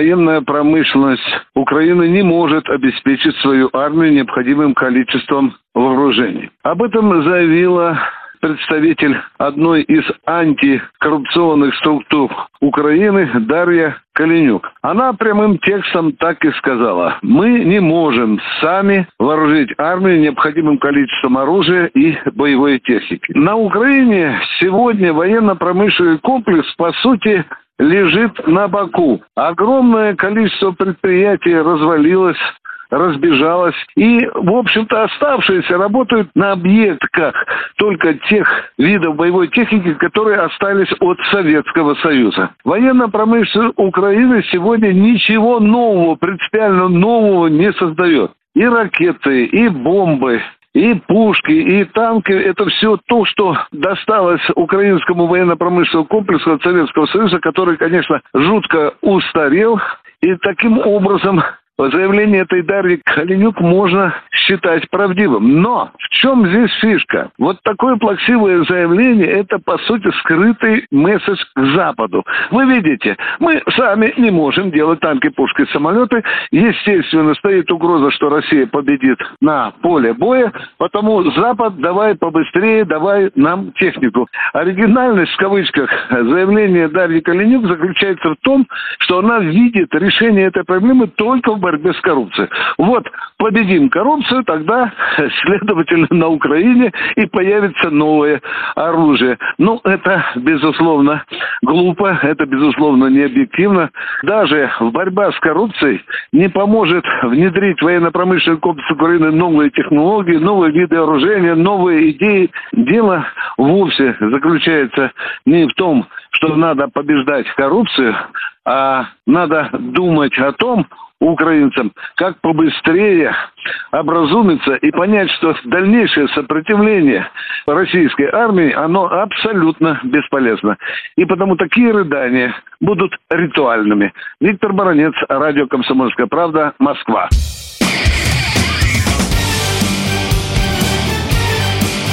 Военная промышленность Украины не может обеспечить свою армию необходимым количеством вооружений. Об этом заявила представитель одной из антикоррупционных структур Украины Дарья Калинюк. Она прямым текстом так и сказала. Мы не можем сами вооружить армию необходимым количеством оружия и боевой техники. На Украине сегодня военно-промышленный комплекс, по сути, лежит на боку. Огромное количество предприятий развалилось разбежалась. И, в общем-то, оставшиеся работают на объектках только тех видов боевой техники, которые остались от Советского Союза. Военно-промышленность Украины сегодня ничего нового, принципиально нового не создает. И ракеты, и бомбы, и пушки, и танки – это все то, что досталось украинскому военно-промышленному комплексу от Советского Союза, который, конечно, жутко устарел. И таким образом заявление этой Дарьи Калинюк можно считать правдивым. Но в чем здесь фишка? Вот такое плаксивое заявление – это, по сути, скрытый месседж к Западу. Вы видите, мы сами не можем делать танки, пушки, самолеты. Естественно, стоит угроза, что Россия победит на поле боя, потому Запад давай побыстрее, давай нам технику. Оригинальность, в кавычках, заявления Дарьи Калинюк заключается в том, что она видит решение этой проблемы только в борьбе с коррупцией. Вот, победим коррупцию, тогда, следовательно, на Украине и появится новое оружие. Ну, это, безусловно, глупо, это, безусловно, не объективно. Даже борьба с коррупцией не поможет внедрить военно-промышленный комплекс Украины новые технологии, новые виды вооружения, новые идеи. Дело вовсе заключается не в том, что надо побеждать коррупцию, а надо думать о том, украинцам, как побыстрее образумиться и понять, что дальнейшее сопротивление российской армии, оно абсолютно бесполезно. И потому такие рыдания будут ритуальными. Виктор Баранец, радио «Комсомольская правда», Москва.